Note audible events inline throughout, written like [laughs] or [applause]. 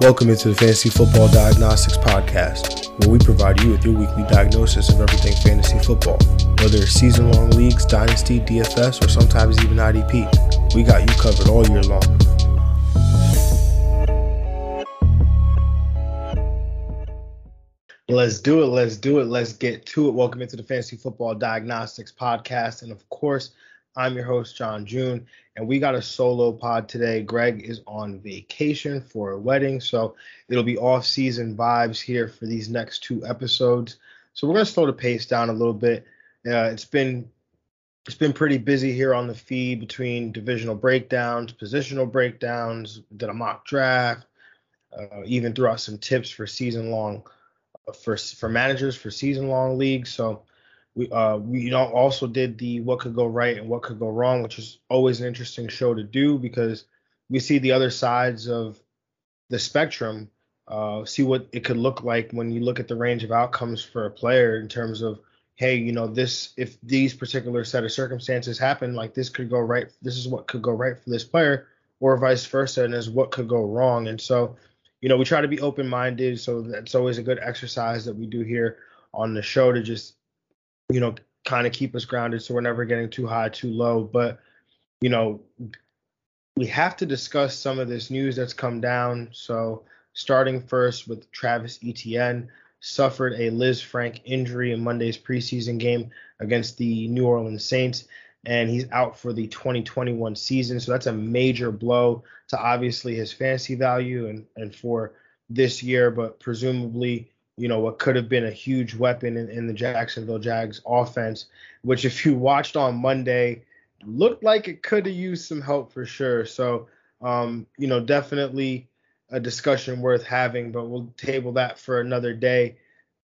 Welcome into the Fantasy Football Diagnostics Podcast, where we provide you with your weekly diagnosis of everything fantasy football. Whether it's season long leagues, dynasty, DFS, or sometimes even IDP, we got you covered all year long. Let's do it. Let's do it. Let's get to it. Welcome into the Fantasy Football Diagnostics Podcast. And of course, I'm your host, John June, and we got a solo pod today. Greg is on vacation for a wedding, so it'll be off season vibes here for these next two episodes. So we're gonna slow the pace down a little bit. Uh, it's been it's been pretty busy here on the feed between divisional breakdowns, positional breakdowns, did a mock draft, uh, even threw out some tips for season long uh, for for managers for season long leagues. So we uh we you know also did the what could go right and what could go wrong, which is always an interesting show to do because we see the other sides of the spectrum. Uh, see what it could look like when you look at the range of outcomes for a player in terms of hey you know this if these particular set of circumstances happen like this could go right this is what could go right for this player or vice versa and is what could go wrong and so you know we try to be open minded so that's always a good exercise that we do here on the show to just you know, kind of keep us grounded so we're never getting too high, too low. But, you know, we have to discuss some of this news that's come down. So, starting first with Travis Etienne, suffered a Liz Lisfranc injury in Monday's preseason game against the New Orleans Saints, and he's out for the 2021 season. So, that's a major blow to obviously his fantasy value and, and for this year, but presumably you know, what could have been a huge weapon in, in the Jacksonville Jags offense, which if you watched on Monday, looked like it could have used some help for sure. So, um, you know, definitely a discussion worth having, but we'll table that for another day.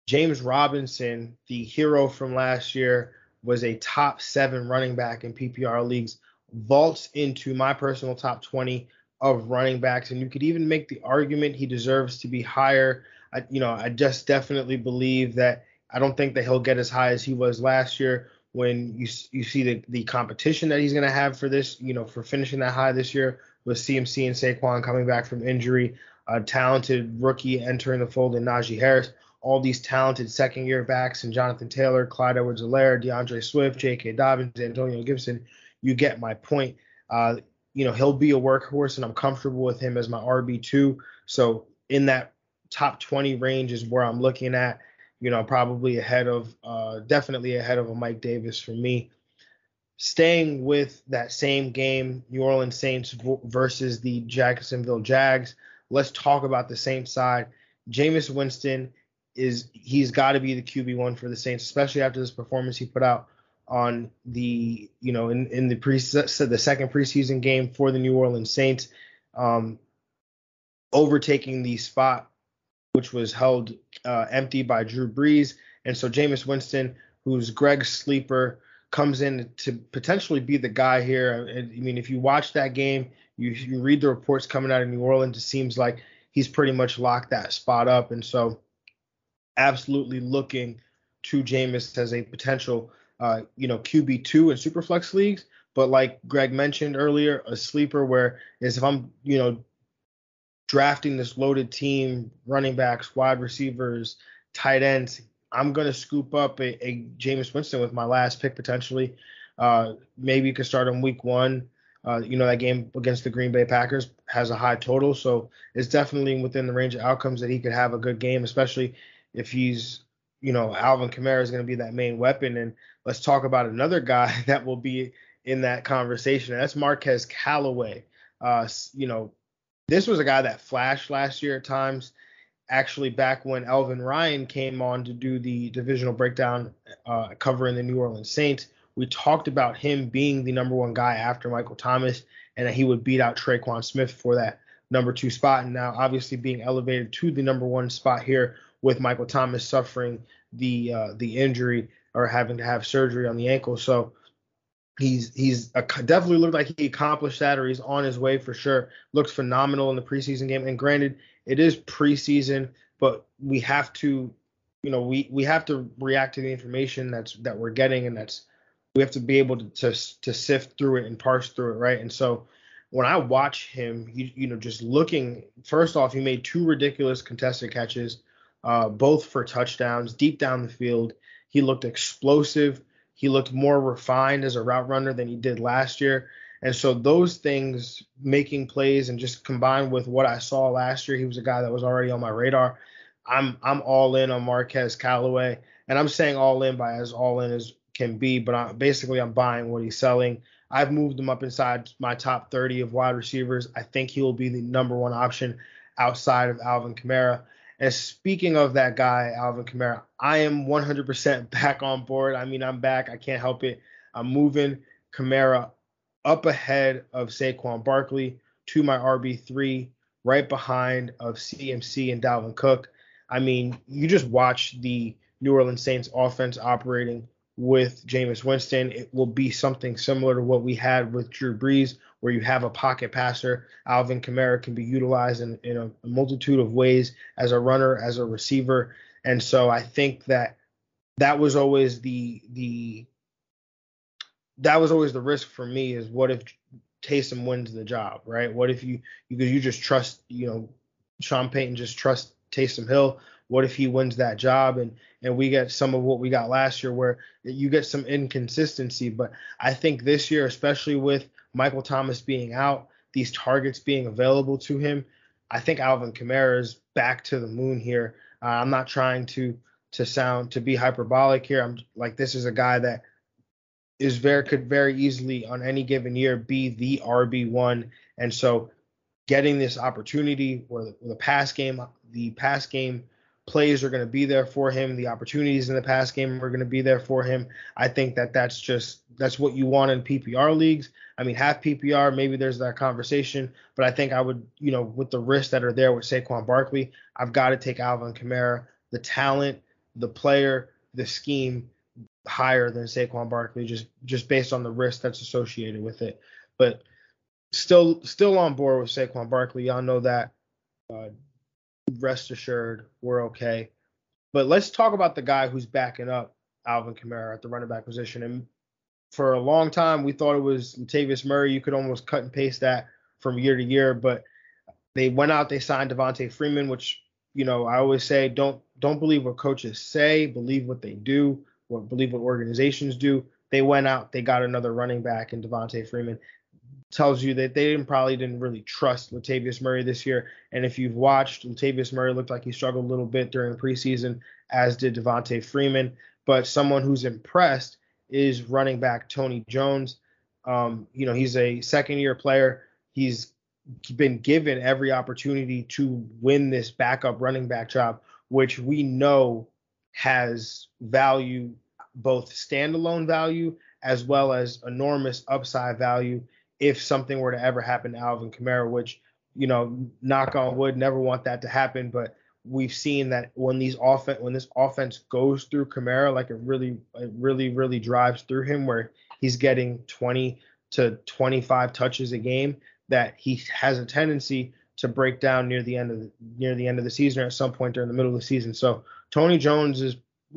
James Robinson, the hero from last year, was a top seven running back in PPR leagues, vaults into my personal top 20 of running backs. And you could even make the argument he deserves to be higher I, you know, I just definitely believe that I don't think that he'll get as high as he was last year. When you you see the the competition that he's going to have for this, you know, for finishing that high this year with CMC and Saquon coming back from injury, a talented rookie entering the fold in Najee Harris, all these talented second year backs and Jonathan Taylor, Clyde Edwards-Helaire, D'Andre Swift, J.K. Dobbins, Antonio Gibson. You get my point. Uh, you know, he'll be a workhorse, and I'm comfortable with him as my RB2. So in that top 20 range is where I'm looking at. You know, probably ahead of, uh, definitely ahead of a Mike Davis for me. Staying with that same game, New Orleans Saints versus the Jacksonville Jags. Let's talk about the Saints side. Jameis Winston is he's got to be the QB one for the Saints, especially after this performance he put out on the you know in in the pre the second preseason game for the New Orleans Saints, um, overtaking the spot which was held uh, empty by Drew Brees. And so Jameis Winston, who's Greg's sleeper, comes in to potentially be the guy here. I mean, if you watch that game, you, you read the reports coming out of New Orleans, it seems like he's pretty much locked that spot up. And so, absolutely looking to Jameis as a potential, uh, you know, QB two in superflex leagues. But like Greg mentioned earlier, a sleeper where is if I'm, you know, drafting this loaded team, running backs, wide receivers, tight ends, I'm going to scoop up a, a Jameis Winston with my last pick potentially. Uh, maybe you could start him week one. Uh, you know, that game against the Green Bay Packers has a high total, so it's definitely within the range of outcomes that he could have a good game, especially if he's, you know, Alvin Kamara is going to be that main weapon. And let's talk about another guy [laughs] that will be in that conversation. And that's Marquez Callaway. Uh, you know, this was a guy that flashed last year at times. Actually, back when Elvin Ryan came on to do the divisional breakdown uh, covering the New Orleans Saints, we talked about him being the number one guy after Michael Thomas and that he would beat out Tre'Quan Smith for that number two spot. And now, obviously, being elevated to the number one spot here with Michael Thomas suffering the uh, the injury or having to have surgery on the ankle. So he's he's definitely looked like he accomplished that or he's on his way for sure. Looks phenomenal in the preseason game. And granted, it is preseason, but we have to, you know, we we have to react to the information that's that we're getting, and that's we have to be able to to, to sift through it and parse through it, right? And so when I watch him, you, you know, just looking, first off, he made two ridiculous contested catches, uh, both for touchdowns deep down the field. He looked explosive. He looked more refined as a route runner than he did last year. And so those things, making plays and just combined with what I saw last year, he was a guy that was already on my radar. I'm I'm all in on Marquez Callaway, and I'm saying all in by as all in as can be, but I, basically I'm buying what he's selling. I've moved him up inside my top 30 of wide receivers. I think he will be the number one option outside of Alvin Kamara. And speaking of that guy, Alvin Kamara, I am 100% [laughs] back on board. I mean, I'm back. I can't help it. I'm moving Kamara up ahead of Saquon Barkley to my RB3, right behind of CMC and Dalvin Cook. I mean, you just watch the New Orleans Saints offense operating with Jameis Winston. It will be something similar to what we had with Drew Brees, where you have a pocket passer. Alvin Kamara can be utilized in, in a, multitude of ways as a runner, as a receiver. And so I think that that was always the the that was always the risk for me is what if Taysom wins the job, right? What if you because you just trust, you know, Sean Payton just trust Taysom Hill. What if he wins that job and and we get some of what we got last year where you get some inconsistency? But I think this year, especially with Michael Thomas being out, these targets being available to him, I think Alvin Kamara is back to the moon here. Uh, I'm not trying to to sound to be hyperbolic here. I'm like this is a guy that is very could very easily on any given year be the RB one, and so getting this opportunity where the, the pass game, the pass game plays are going to be there for him. The opportunities in the pass game are going to be there for him. I think that that's just that's what you want in PPR leagues. I mean, half PPR, maybe there's that conversation, but I think I would, you know, with the risks that are there with Saquon Barkley, I've got to take Alvin Kamara, the talent, the player, the scheme higher than Saquon Barkley, just just based on the risk that's associated with it. But still still on board with Saquon Barkley. Y'all know that. Uh, rest assured, we're okay. But let's talk about the guy who's backing up Alvin Kamara at the running back position. And for a long time, we thought it was Latavius Murray. You could almost cut and paste that from year to year, but they went out, they signed Devonta Freeman, which you know I always say don't don't believe what coaches say, believe what they do, what believe what organizations do. They went out, they got another running back in Devonta Freeman tells you that they didn't probably didn't really trust Latavius Murray this year. And if you've watched, Latavius Murray looked like he struggled a little bit during the preseason, as did Devonta Freeman. But someone who's impressed is running back Tony Jones. Um, you know, he's a second year player. He's been given every opportunity to win this backup running back job, which we know has value, both standalone value as well as enormous upside value if something were to ever happen to Alvin Kamara, which, you know, knock on wood, never want that to happen. But we've seen that when these offense when this offense goes through Kamara, like it really, it really, really drives through him where he's getting 20 to 25 touches a game, that he has a tendency to break down near the end of the near the end of the season or at some point during the middle of the season. So Tony Jones is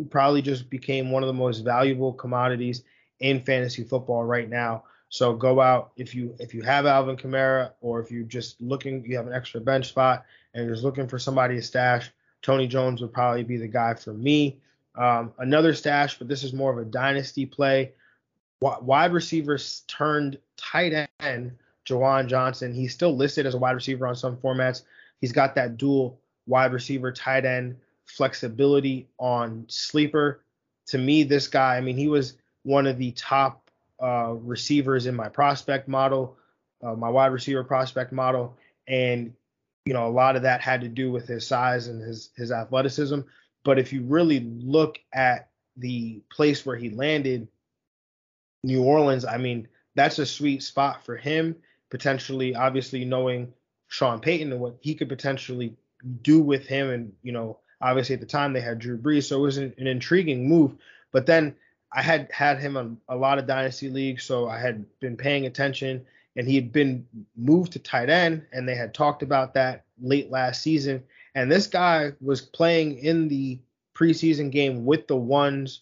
probably just became one of the most valuable commodities in fantasy football right now. So go out if you if you have Alvin Kamara or if you're just looking you have an extra bench spot and you're just looking for somebody to stash, Tony Jones would probably be the guy for me. Um, another stash, but this is more of a dynasty play. wide receivers turned tight end, Juwan Johnson. He's still listed as a wide receiver on some formats. He's got that dual wide receiver tight end flexibility on sleeper. To me, this guy, I mean, he was one of the top uh, receivers in my prospect model, uh, my wide receiver prospect model, and you know a lot of that had to do with his size and his his athleticism. But if you really look at the place where he landed, New Orleans, I mean that's a sweet spot for him. Potentially, obviously knowing Sean Payton and what he could potentially do with him, and you know obviously at the time they had Drew Brees, so it was an, an intriguing move. But then I had had him on a lot of dynasty leagues, so I had been paying attention, and he had been moved to tight end, and they had talked about that late last season. And this guy was playing in the preseason game with the ones,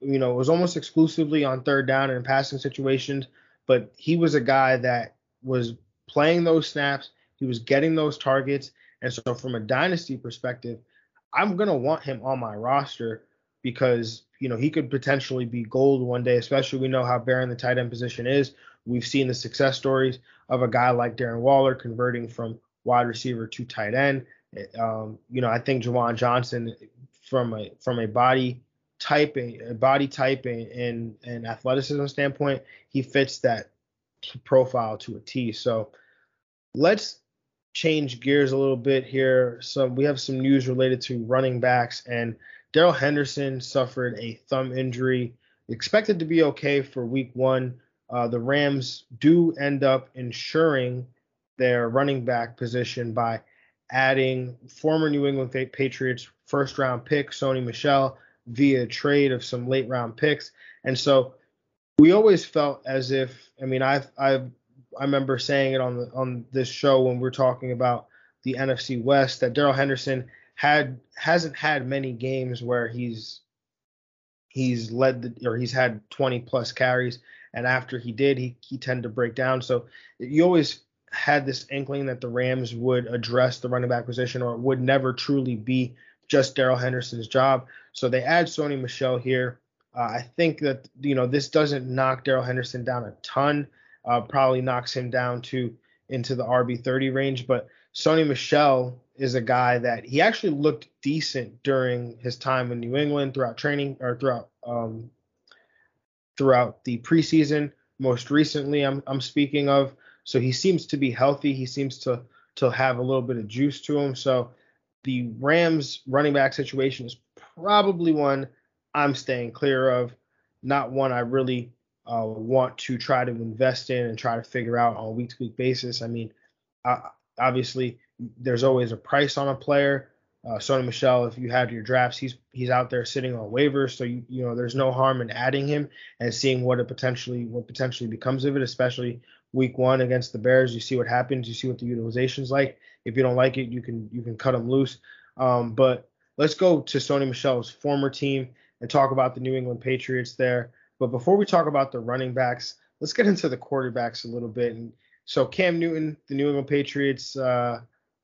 you know, it was almost exclusively on third down and passing situations, but he was a guy that was playing those snaps, he was getting those targets, and so from a dynasty perspective, I'm gonna want him on my roster because you know he could potentially be gold one day. Especially we know how barren the tight end position is. We've seen the success stories of a guy like Darren Waller converting from wide receiver to tight end. Um, you know, I think Juwan Johnson from a from a body type, a, body type and, and athleticism standpoint, he fits that profile to a T. So let's change gears a little bit here. So we have some news related to running backs and Darrell Henderson suffered a thumb injury, expected to be okay for week one. Uh, the Rams do end up insuring their running back position by adding former New England Patriots first round pick Sony Michel, via trade of some late round picks. And so we always felt as if I mean I've I've I remember saying it on the on this show when we are talking about the NFC West that Darrell Henderson had hasn't had many games where he's he's led the, or he's had 20 plus carries and after he did he he tended to break down so you always had this inkling that the Rams would address the running back position or it would never truly be just Darrell Henderson's job. So they add Sony Michel here. Uh, I think that you know this doesn't knock Darrell Henderson down a ton. Uh, probably knocks him down to into the RB 30 range, but Sony Michel is a guy that he actually looked decent during his time in New England throughout training or throughout um, throughout the preseason. Most recently, I'm I'm speaking of. So he seems to be healthy. He seems to to have a little bit of juice to him. So the Rams running back situation is probably one I'm staying clear of, not one I really uh, want to try to invest in and try to figure out on a week to week basis. I mean, uh, obviously, there's always a price on a player. Uh, Sony Michel, if you had your drafts, he's he's out there sitting on waivers, so you you know there's no harm in adding him and seeing what it potentially what potentially becomes of it, especially week one against the Bears. You see what happens, you see what the utilization's like. If you don't like it, you can you can cut him loose. Um, but let's go to Sony Michel's former team and talk about the New England Patriots there. But before we talk about the running backs, let's get into the quarterbacks a little bit. And so Cam Newton, the New England Patriots, uh,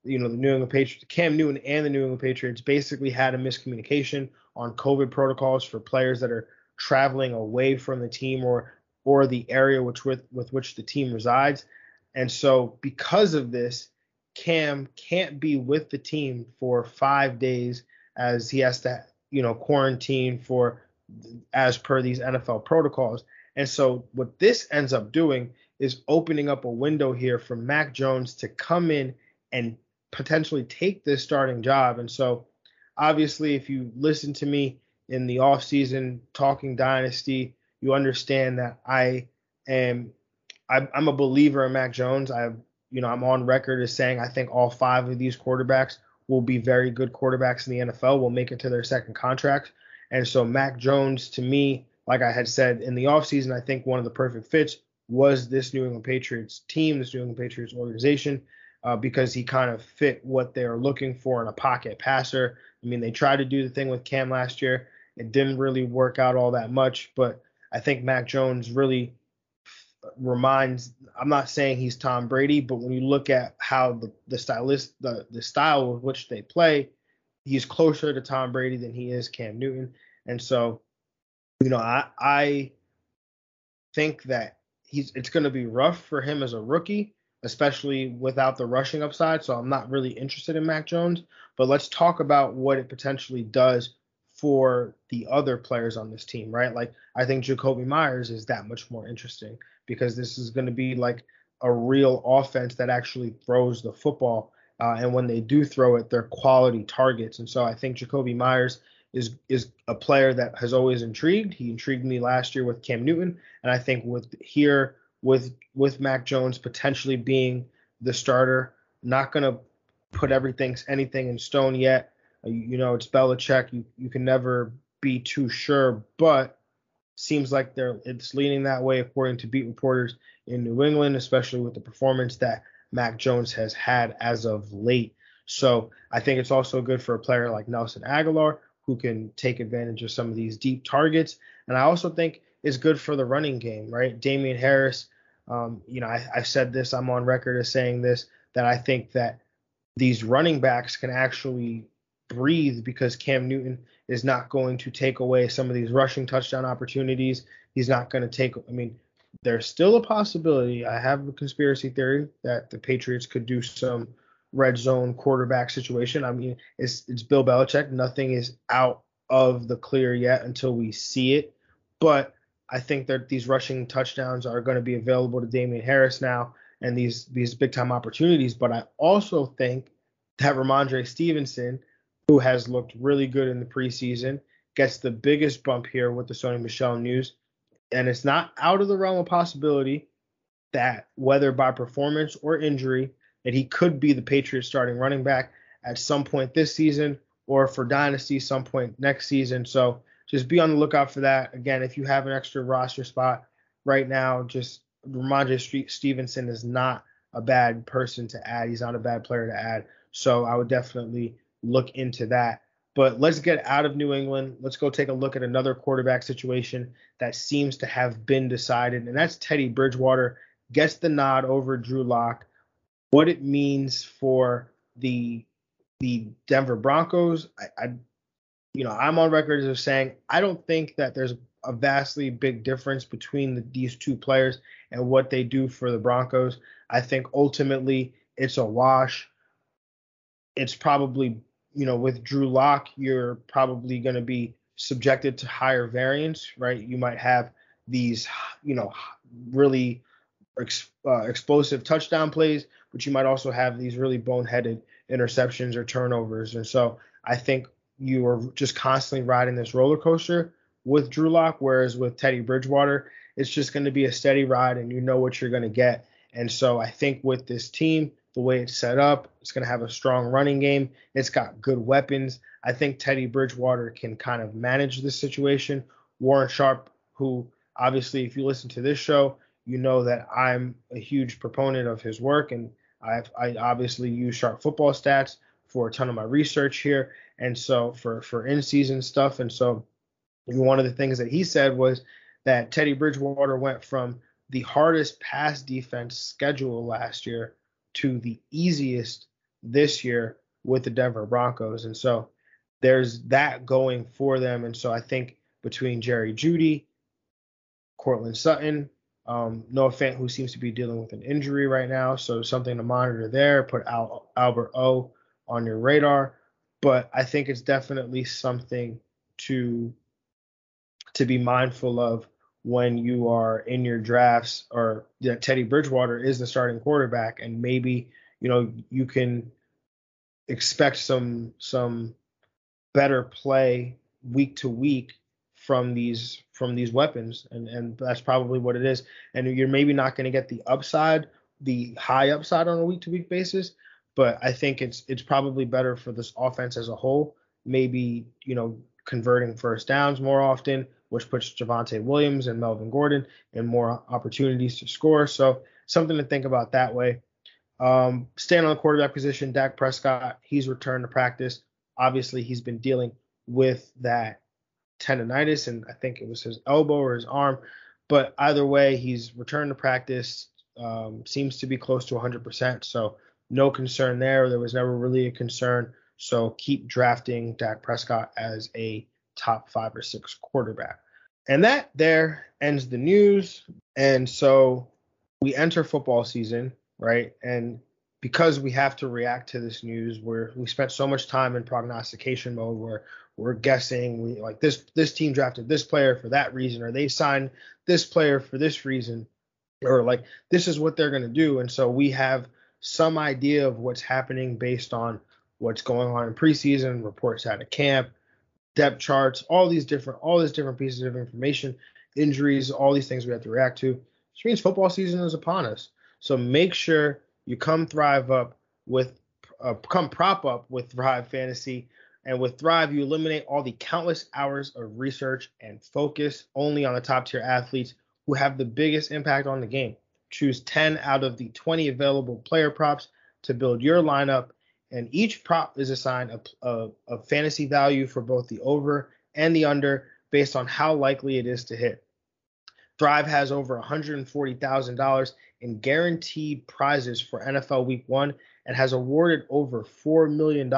you know, the New England Patriots, Cam Newton and the New England Patriots basically had a miscommunication on COVID protocols for players that are traveling away from the team or or the area which with with which the team resides. And so because of this, Cam can't be with the team for five days as he has to, you know, quarantine for as per these NFL protocols. And so what this ends up doing is opening up a window here for Mac Jones to come in and potentially take this starting job. And so obviously if you listen to me in the offseason talking dynasty, you understand that I am I'm a believer in Mac Jones. I've you know, I'm on record as saying I think all five of these quarterbacks will be very good quarterbacks in the NFL, will make it to their second contract. And so Mac Jones, to me, like I had said in the offseason, I think one of the perfect fits was this New England Patriots team, this New England Patriots organization, uh, because he kind of fit what they are looking for in a pocket passer. I mean, they tried to do the thing with Cam last year. It didn't really work out all that much, but I think Mac Jones really reminds I'm not saying he's Tom Brady, but when you look at how the the stylist the the style with which they play, he's closer to Tom Brady than he is Cam Newton. And so, you know, I I think that he's it's going to be rough for him as a rookie, especially without the rushing upside. So I'm not really interested in Mac Jones. But let's talk about what it potentially does for the other players on this team, right? Like I think Jakobi Meyers is that much more interesting because this is going to be like a real offense that actually throws the football. Uh, and when they do throw it, they're quality targets. And so I think Jakobi Meyers is is a player that has always intrigued. He intrigued me last year with Cam Newton, and I think with here with with Mac Jones potentially being the starter, not gonna put everything anything in stone yet. Uh, you, know, it's Belichick. You you can never be too sure, but seems like they're it's leaning that way according to beat reporters in New England, especially with the performance that Mac Jones has had as of late. So I think it's also good for a player like Nelson Agholor who can take advantage of some of these deep targets. And I also think it's good for the running game, right? Damien Harris Um, you know, I, I said this, I'm on record as saying this, that I think that these running backs can actually breathe because Cam Newton is not going to take away some of these rushing touchdown opportunities. He's not going to take, I mean, there's still a possibility. I have a conspiracy theory that the Patriots could do some red zone quarterback situation. I mean, it's it's Bill Belichick. Nothing is out of the clear yet until we see it. But I think that these rushing touchdowns are going to be available to Damien Harris now and these these big time opportunities. But I also think that Rhamondre Stevenson, who has looked really good in the preseason, gets the biggest bump here with the Sony Michel news. And it's not out of the realm of possibility that whether by performance or injury, that he could be the Patriots starting running back at some point this season or for dynasty some point next season. So just be on the lookout for that. Again, if you have an extra roster spot right now, just Rhamondre Stevenson is not a bad person to add. He's not a bad player to add. So I would definitely look into that. But let's get out of New England. Let's go take a look at another quarterback situation that seems to have been decided, and that's Teddy Bridgewater gets the nod over Drew Lock. What it means for the the Denver Broncos, I, I you know, I'm on record as saying I don't think that there's a vastly big difference between the, these two players and what they do for the Broncos. I think ultimately it's a wash. It's probably you know, with Drew Lock, you're probably going to be subjected to higher variance, right? You might have these, you know, really ex, uh, explosive touchdown plays, but you might also have these really boneheaded interceptions or turnovers. And so I think you are just constantly riding this roller coaster with Drew Lock, whereas with Teddy Bridgewater, it's just going to be a steady ride and you know what you're going to get. And so I think with this team, the way it's set up. It's going to have a strong running game. It's got good weapons. I think Teddy Bridgewater can kind of manage this situation. Warren Sharp, who obviously, if you listen to this show, you know that I'm a huge proponent of his work, and i I obviously use Sharp Football Stats for a ton of my research here, and so for for in season stuff. And so one of the things that he said was that Teddy Bridgewater went from the hardest pass defense schedule last year to the easiest this year with the Denver Broncos. And so there's that going for them. And so I think between Jerry Jeudy, Courtland Sutton, um, Noah Fant, who seems to be dealing with an injury right now, so something to monitor there. Put Al- Albert O on your radar, but I think it's definitely something to to be mindful of when you are in your drafts or yeah, Teddy Bridgewater is the starting quarterback and maybe you know you can expect some some better play week to week from these from these weapons and and that's probably what it is. And you're maybe not going to get the upside the high upside on a week to week basis but I think it's it's probably better for this offense as a whole maybe you know converting first downs more often which puts Javonte Williams and Melvin Gordon in more opportunities to score. So something to think about that way. Um, staying on the quarterback position, Dak Prescott, he's returned to practice. Obviously, he's been dealing with that tendonitis, and I think it was his elbow or his arm. But either way, he's returned to practice. Um, seems to be close to 100%. So no concern there. There was never really a concern. So keep drafting Dak Prescott as a top five or six quarterback. And that there ends the news. And so we enter football season, right? And because we have to react to this news, where we spent so much time in prognostication mode where we're guessing we like this this team drafted this player for that reason, or they signed this player for this reason, or like this is what they're gonna do. And so we have some idea of what's happening based on what's going on in preseason, reports out of camp, depth charts, all these different, all these different pieces of information, injuries, all these things we have to react to. Which means football season is upon us. So make sure you come thrive up with, uh, come prop up with Thrive Fantasy. And with Thrive, you eliminate all the countless hours of research and focus only on the top tier athletes who have the biggest impact on the game. Choose 10 out of the 20 available player props to build your lineup and each prop is assigned a, a, a, fantasy value for both the over and the under based on how likely it is to hit. Thrive has over $140,000 in guaranteed prizes for NFL Week One and has awarded over $4 million.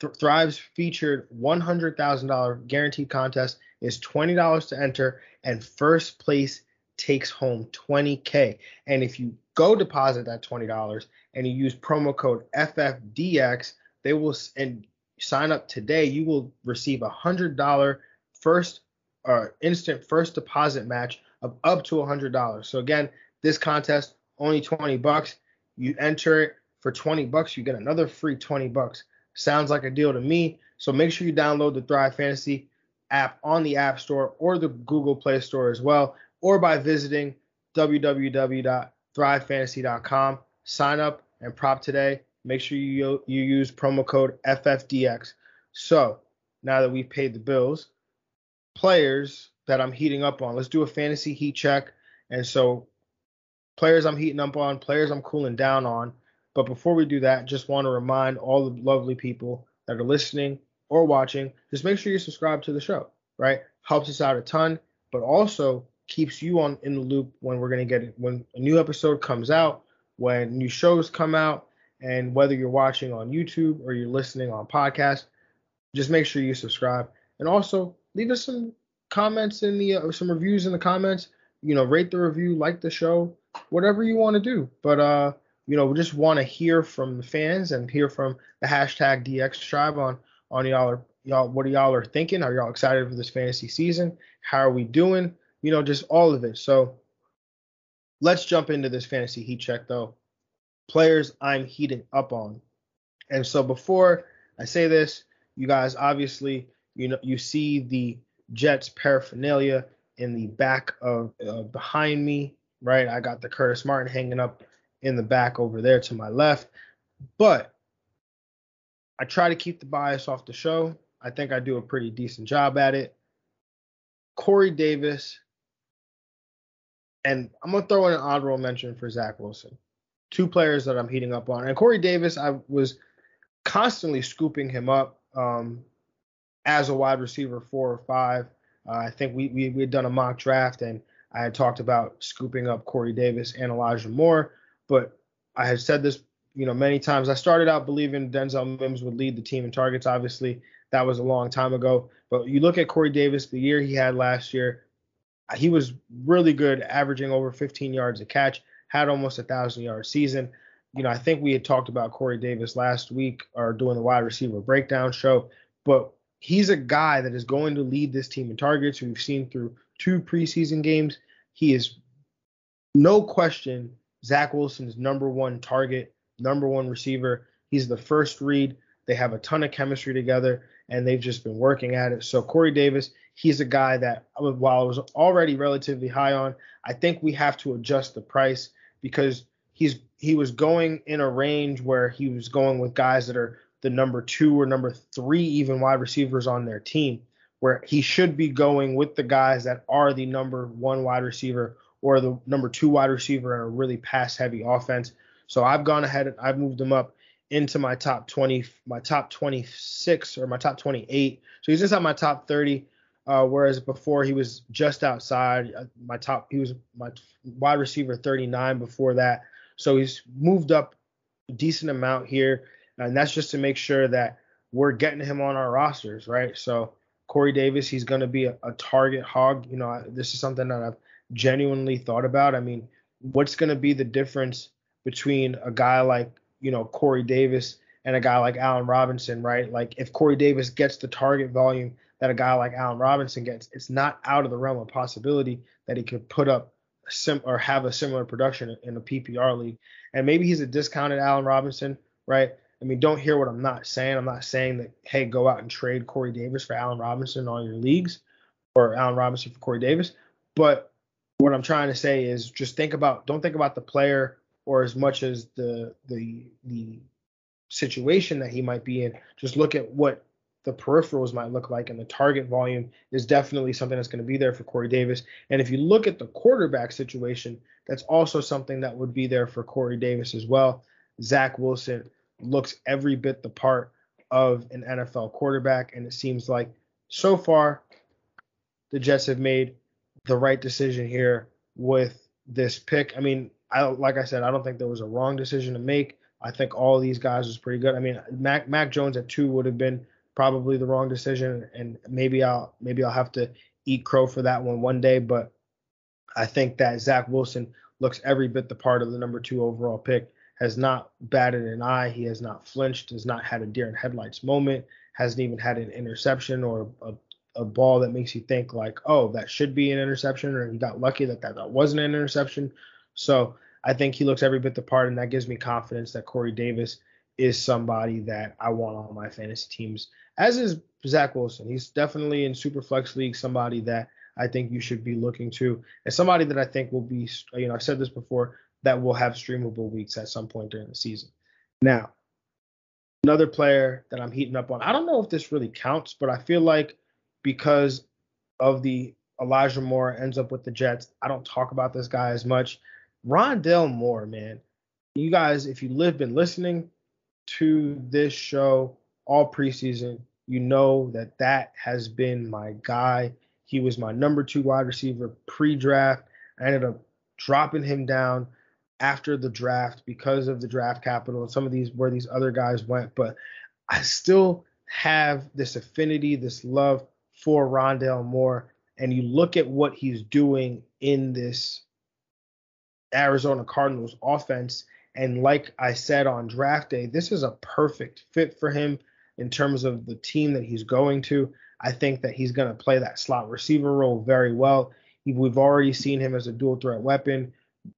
Th- Thrive's featured $100,000 guaranteed contest is $20 to enter, and first place takes home 20K. And if you go deposit that $20 and you use promo code FFDX, they will and sign up today, you will receive a $100 first or uh, instant first deposit match of up to a $100. So again, this contest only 20 bucks. You enter it for 20 bucks, you get another free 20 bucks. Sounds like a deal to me. So make sure you download the Thrive Fantasy app on the App Store or the Google Play Store as well, or by visiting www.thrivefantasy.com. Sign up and prop today. Make sure you you use promo code FFDX. So now that we've paid the bills, players that I'm heating up on. Let's do a fantasy heat check. And so, players I'm heating up on, players I'm cooling down on. But before we do that, just want to remind all the lovely people that are listening or watching, just make sure you subscribe to the show, right? Helps us out a ton, but also keeps you on in the loop when we're gonna get when a new episode comes out, when new shows come out, and whether you're watching on YouTube or you're listening on podcast, just make sure you subscribe. And also leave us some comments in the uh, some reviews in the comments. You know, rate the review, like the show, whatever you want to do. But uh, you know, we just want to hear from the fans and hear from the hashtag DX tribe on on y'all are y'all what are y'all are thinking? Are y'all excited for this fantasy season? How are we doing? You know, just all of it. So let's jump into this fantasy heat check though. Players I'm heating up on. And so before I say this, you guys obviously you know, you see the Jets paraphernalia in the back of uh, behind me, right? I got the Curtis Martin hanging up in the back over there to my left, but I try to keep the bias off the show. I think I do a pretty decent job at it. Corey Davis, and I'm gonna throw in an honorable mention for Zach Wilson. Two players that I'm heating up on, and Corey Davis, I was constantly scooping him up. Um, as a wide receiver four or five. Uh, I think we, we we had done a mock draft and I had talked about scooping up Corey Davis and Elijah Moore, but I had said this you know many times. I started out believing Denzel Mims would lead the team in targets. Obviously, that was a long time ago. But you look at Corey Davis, the year he had last year, he was really good, averaging over 15 yards a catch, had almost a thousand yard season. You know, I think we had talked about Corey Davis last week or doing the wide receiver breakdown show, but he's a guy that is going to lead this team in targets. We've seen through two preseason games. He is no question Zach Wilson's number one target, number one receiver. He's the first read. They have a ton of chemistry together, and they've just been working at it. So Corey Davis, he's a guy that uh, while I was already relatively high on, I think we have to adjust the price because he's he was going in a range where he was going with guys that are the number two or number three even wide receivers on their team, where he should be going with the guys that are the number one wide receiver or the number two wide receiver in a really pass heavy offense. So I've gone ahead and I've moved him up into my top 20, my top 26 or my top 28. So he's inside my top 30. Uh, whereas before he was just outside uh, my top, he was my wide receiver 39 before that. So he's moved up a decent amount here and that's just to make sure that we're getting him on our rosters, right? So Corey Davis, he's going to be a, a, target hog. You know, this is something that I've genuinely thought about. I mean, what's going to be the difference between a guy like you know Corey Davis and a guy like Allen Robinson, right? Like if Corey Davis gets the target volume that a guy like Allen Robinson gets, it's not out of the realm of possibility that he could put up sim or have a similar production in a PPR league. And maybe he's a discounted Allen Robinson, right? I mean, don't hear what I'm not saying. I'm not saying that, hey, go out and trade Corey Davis for Allen Robinson on your leagues or Allen Robinson for Corey Davis. But what I'm trying to say is just think about, don't think about the player or as much as the the the situation that he might be in. Just look at what the peripherals might look like, and the target volume is definitely something that's going to be there for Corey Davis. And if you look at the quarterback situation, that's also something that would be there for Corey Davis as well. Zach Wilson looks every bit the part of an NFL quarterback, and it seems like so far the Jets have made the right decision here with this pick. I mean, I like I said, I don't think there was a wrong decision to make. I think all these guys was pretty good. I mean, Mac Mac Jones at two would have been probably the wrong decision, and maybe I'll maybe I'll have to eat crow for that one one day. But I think that Zach Wilson looks every bit the part of the number two overall pick. Has not batted an eye. He has not flinched. Has not had a deer in headlights moment. Hasn't even had an interception or a, a ball that makes you think like, oh, that should be an interception, or he got lucky that that, that wasn't an interception. So I think he looks every bit the part, and that gives me confidence that Corey Davis is somebody that I want on my fantasy teams, as is Zach Wilson. He's definitely in super flex league somebody that I think you should be looking to, and somebody that I think will be, you know, I've said this before, that will have streamable weeks at some point during the season. Now, another player that I'm heating up on, I don't know if this really counts, but I feel like because of the Elijah Moore ends up with the Jets, I don't talk about this guy as much. Rondale Moore, man. You guys, if you live been listening to this show all preseason, you know that that has been my guy. He was my number two wide receiver pre-draft. I ended up dropping him down after the draft because of the draft capital and some of these where these other guys went, but I still have this affinity, this love for Rondale Moore. And you look at what he's doing in this Arizona Cardinals offense. And like I said on draft day, this is a perfect fit for him in terms of the team that he's going to. I think that he's going to play that slot receiver role very well. We've already seen him as a dual threat weapon,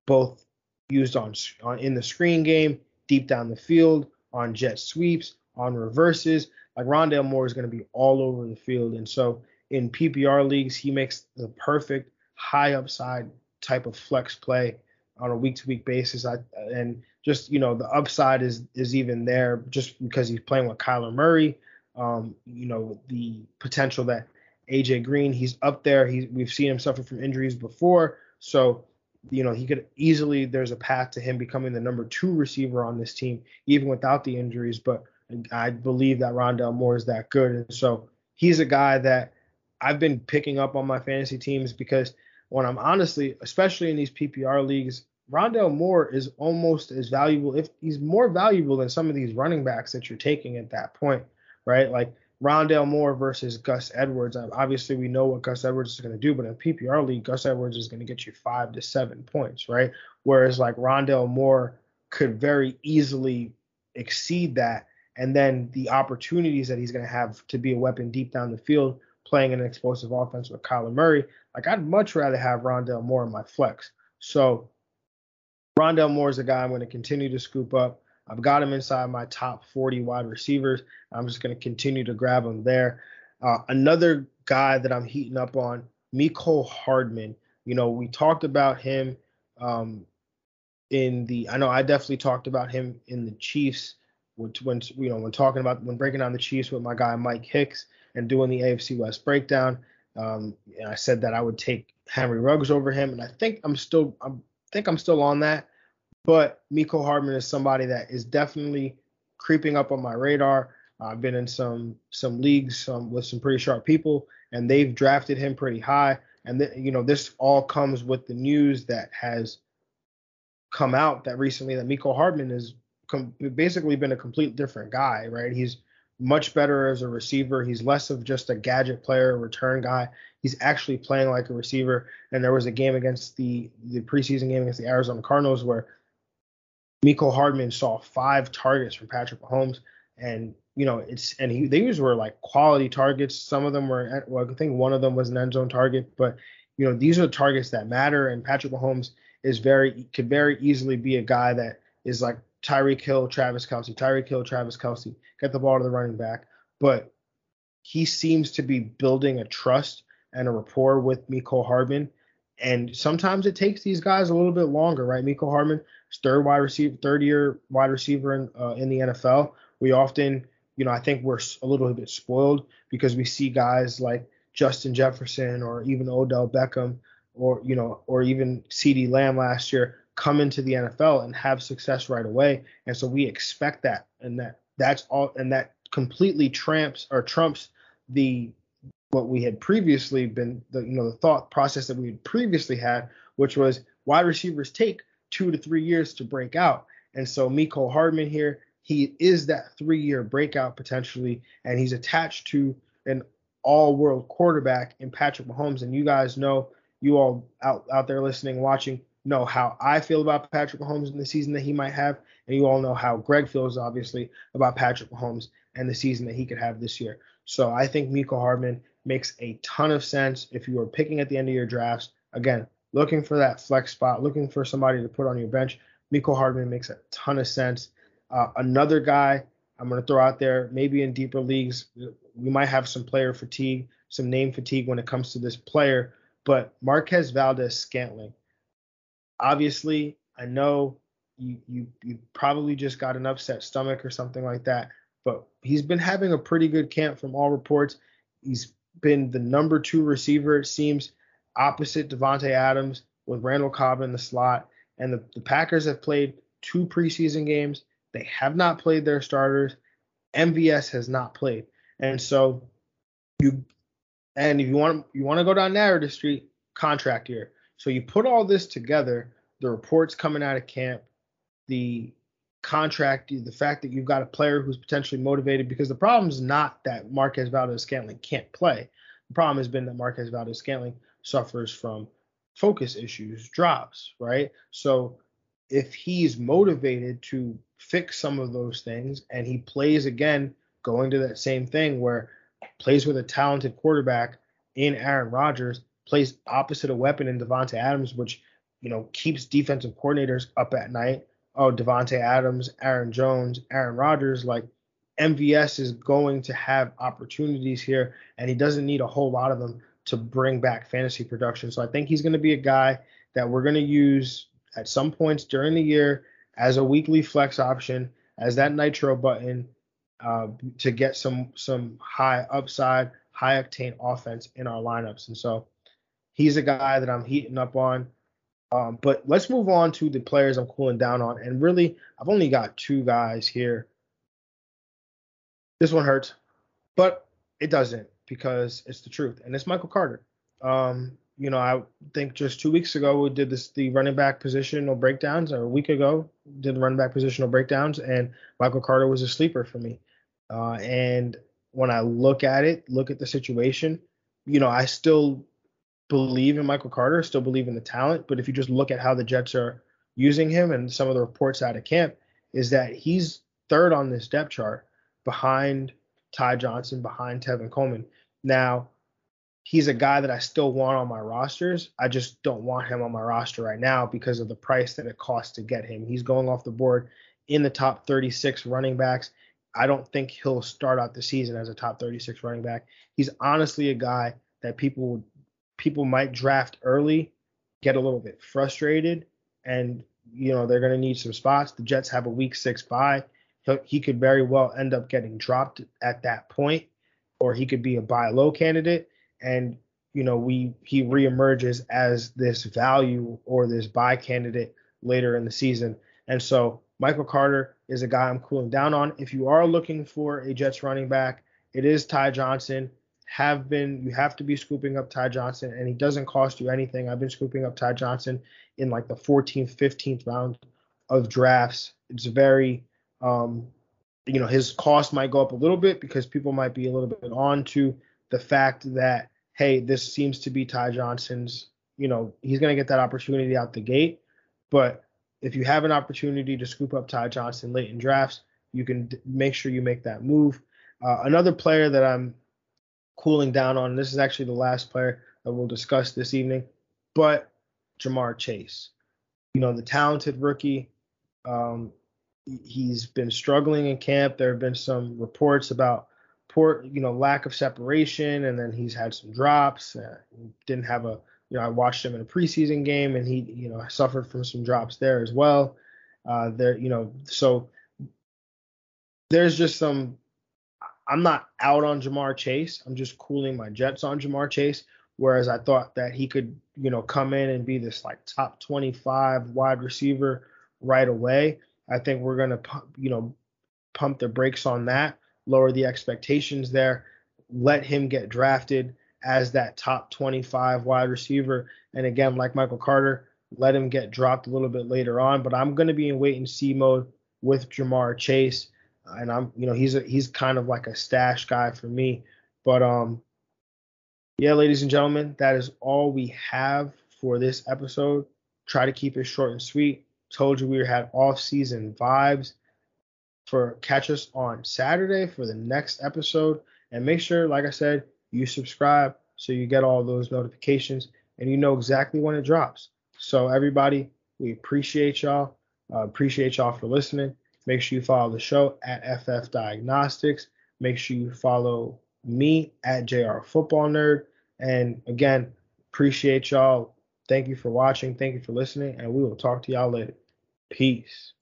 both used on, on in the screen game, deep down the field, on jet sweeps, on reverses. Like Rondale Moore is going to be all over the field, and so in PPR leagues, he makes the perfect high upside type of flex play on a week to week basis. I, and just you know the upside is is even there just because he's playing with Kyler Murray. Um, you know the potential that AJ Green he's up there. He's we've seen him suffer from injuries before, so you know he could easily there's a path to him becoming the number two receiver on this team even without the injuries. But I believe that Rondale Moore is that good, and so he's a guy that I've been picking up on my fantasy teams because when I'm honestly, especially in these PPR leagues, Rondale Moore is almost as valuable, if he's more valuable than some of these running backs that you're taking at that point, right? Like Rondale Moore versus Gus Edwards. Obviously, we know what Gus Edwards is going to do, but in PPR league, Gus Edwards is going to get you five to seven points, right? Whereas like Rondale Moore could very easily exceed that. And then the opportunities that he's going to have to be a weapon deep down the field playing an explosive offense with Kyler Murray. Like I'd much rather have Rondale Moore in my flex. So Rondale Moore is a guy I'm going to continue to scoop up. I've got him inside my top 40 wide receivers. I'm just going to continue to grab him there. Uh, another guy that I'm heating up on, Mecole Hardman. You know, we talked about him um, in the. I know I definitely talked about him in the Chiefs when, when you know when talking about when breaking down the Chiefs with my guy Mike Hicks and doing the AFC West breakdown. Um, and I said that I would take Henry Ruggs over him, and I think I'm still I think I'm still on that. But Mecole Hardman is somebody that is definitely creeping up on my radar. I've been in some some leagues um, with some pretty sharp people, and they've drafted him pretty high. And th- you know, this all comes with the news that has come out that recently that Mecole Hardman has com- basically been a complete different guy, right? He's much better as a receiver. He's less of just a gadget player, return guy. He's actually playing like a receiver. And there was a game against the the preseason game against the Arizona Cardinals where Mecole Hardman saw five targets from Patrick Mahomes, and you know it's and he these were like quality targets. Some of them were well, I think one of them was an end zone target, but you know these are the targets that matter. And Patrick Mahomes is very could very easily be a guy that is like Tyreek Hill, Travis Kelce, Tyreek Hill, Travis Kelce, get the ball to the running back. But he seems to be building a trust and a rapport with Mecole Hardman. And sometimes it takes these guys a little bit longer, right? Mecole Hardman, third wide receiver, third year wide receiver in uh, in the NFL. We often, you know, I think we're a little bit spoiled because we see guys like Justin Jefferson or even Odell Beckham or you know, or even CeeDee Lamb last year come into the NFL and have success right away. And so we expect that and that that's all and that completely tramps or trumps the what we had previously been the you know the thought process that we had previously had, which was wide receivers take two to three years to break out. And so Mecole Hardman here, he is that three year breakout potentially, and he's attached to an all world quarterback in Patrick Mahomes. And you guys know, you all out, out there listening, watching, know how I feel about Patrick Mahomes in the season that he might have. And you all know how Greg feels, obviously, about Patrick Mahomes and the season that he could have this year. So I think Mecole Hardman makes a ton of sense if you are picking at the end of your drafts. Again, looking for that flex spot, looking for somebody to put on your bench. Mecole Hardman makes a ton of sense. Uh, another guy I'm going to throw out there, maybe in deeper leagues, we might have some player fatigue, some name fatigue when it comes to this player, but Marquez Valdes-Scantling. Obviously, I know you, you you probably just got an upset stomach or something like that, but he's been having a pretty good camp from all reports. He's been the number two receiver, it seems, opposite Davante Adams with Randall Cobb in the slot. And the, the Packers have played two preseason games. They have not played their starters. MVS has not played. And so you and if you want you want to go down narrative street, contract year. So you put all this together, the reports coming out of camp, the contract, the fact that you've got a player who's potentially motivated because the problem is not that Marquez Valdes-Scantling can't play. The problem has been that Marquez Valdes-Scantling suffers from focus issues, drops, right? So if he's motivated to fix some of those things and he plays again, going to that same thing where plays with a talented quarterback in Aaron Rodgers, plays opposite a weapon in Davante Adams, which you know keeps defensive coordinators up at night. Oh, Davante Adams, Aaron Jones, Aaron Rodgers, like MVS is going to have opportunities here, and he doesn't need a whole lot of them to bring back fantasy production. So I think he's going to be a guy that we're going to use at some points during the year as a weekly flex option, as that nitro button uh, to get some some high upside, high octane offense in our lineups. And so he's a guy that I'm heating up on. Um, but let's move on to the players I'm cooling down on. And really, I've only got two guys here. This one hurts, but it doesn't because it's the truth, and it's Michael Carter. Um, you know, I think just two weeks ago we did this the running back positional breakdowns, or a week ago did the running back positional breakdowns, and Michael Carter was a sleeper for me. Uh, and when I look at it, look at the situation, you know, I still believe in Michael Carter, still believe in the talent, but if you just look at how the Jets are using him and some of the reports out of camp, is that he's third on this depth chart behind Ty Johnson behind Tevin Coleman. Now, he's a guy that I still want on my rosters. I just don't want him on my roster right now because of the price that it costs to get him. He's going off the board in the top 36 running backs. I don't think he'll start out the season as a top 36 running back. He's honestly a guy that people people might draft early, get a little bit frustrated, and you know they're going to need some spots. The Jets have a week six bye he could very well end up getting dropped at that point, or he could be a buy low candidate, and you know we he reemerges as this value or this buy candidate later in the season. And so Michael Carter is a guy I'm cooling down on. If you are looking for a Jets running back, it is Ty Johnson. Have been you have to be scooping up Ty Johnson, and he doesn't cost you anything. I've been scooping up Ty Johnson in like the 14th, 15th round of drafts. It's very um, you know, his cost might go up a little bit because people might be a little bit on to the fact that, hey, this seems to be Ty Johnson's, you know, he's going to get that opportunity out the gate. But if you have an opportunity to scoop up Ty Johnson late in drafts, you can make sure you make that move. Uh, another player that I'm cooling down on, this is actually the last player that we'll discuss this evening, but Ja'Marr Chase. You know, the talented rookie. Um, he's been struggling in camp. There have been some reports about poor, you know, lack of separation, and then he's had some drops. Uh, didn't have a, you know, I watched him in a preseason game, and he, you know, suffered from some drops there as well. Uh, there, you know, so there's just some. I'm not out on Ja'Marr Chase. I'm just cooling my jets on Ja'Marr Chase. Whereas I thought that he could, you know, come in and be this like top 25 wide receiver right away. I think we're going to, you know, pump the brakes on that, lower the expectations there, let him get drafted, as that top 25 wide receiver. And again, like Michael Carter, let him get dropped a little bit later on. But I'm going to be in wait and see mode with Jamar Chase, and I'm you know he's a, he's kind of like a stash guy for me. But um, yeah, ladies and gentlemen, that is all we have for this episode. Try to keep it short and sweet. Told you we had off season vibes. For catch us on Saturday for the next episode, and make sure, like I said, you subscribe so you get all those notifications and you know exactly when it drops. So everybody, we appreciate y'all. Uh, appreciate y'all for listening. Make sure you follow the show at FF Diagnostics. Make sure you follow me at JR Football Nerd. And again, appreciate y'all. Thank you for watching. Thank you for listening. And we will talk to y'all later. Peace.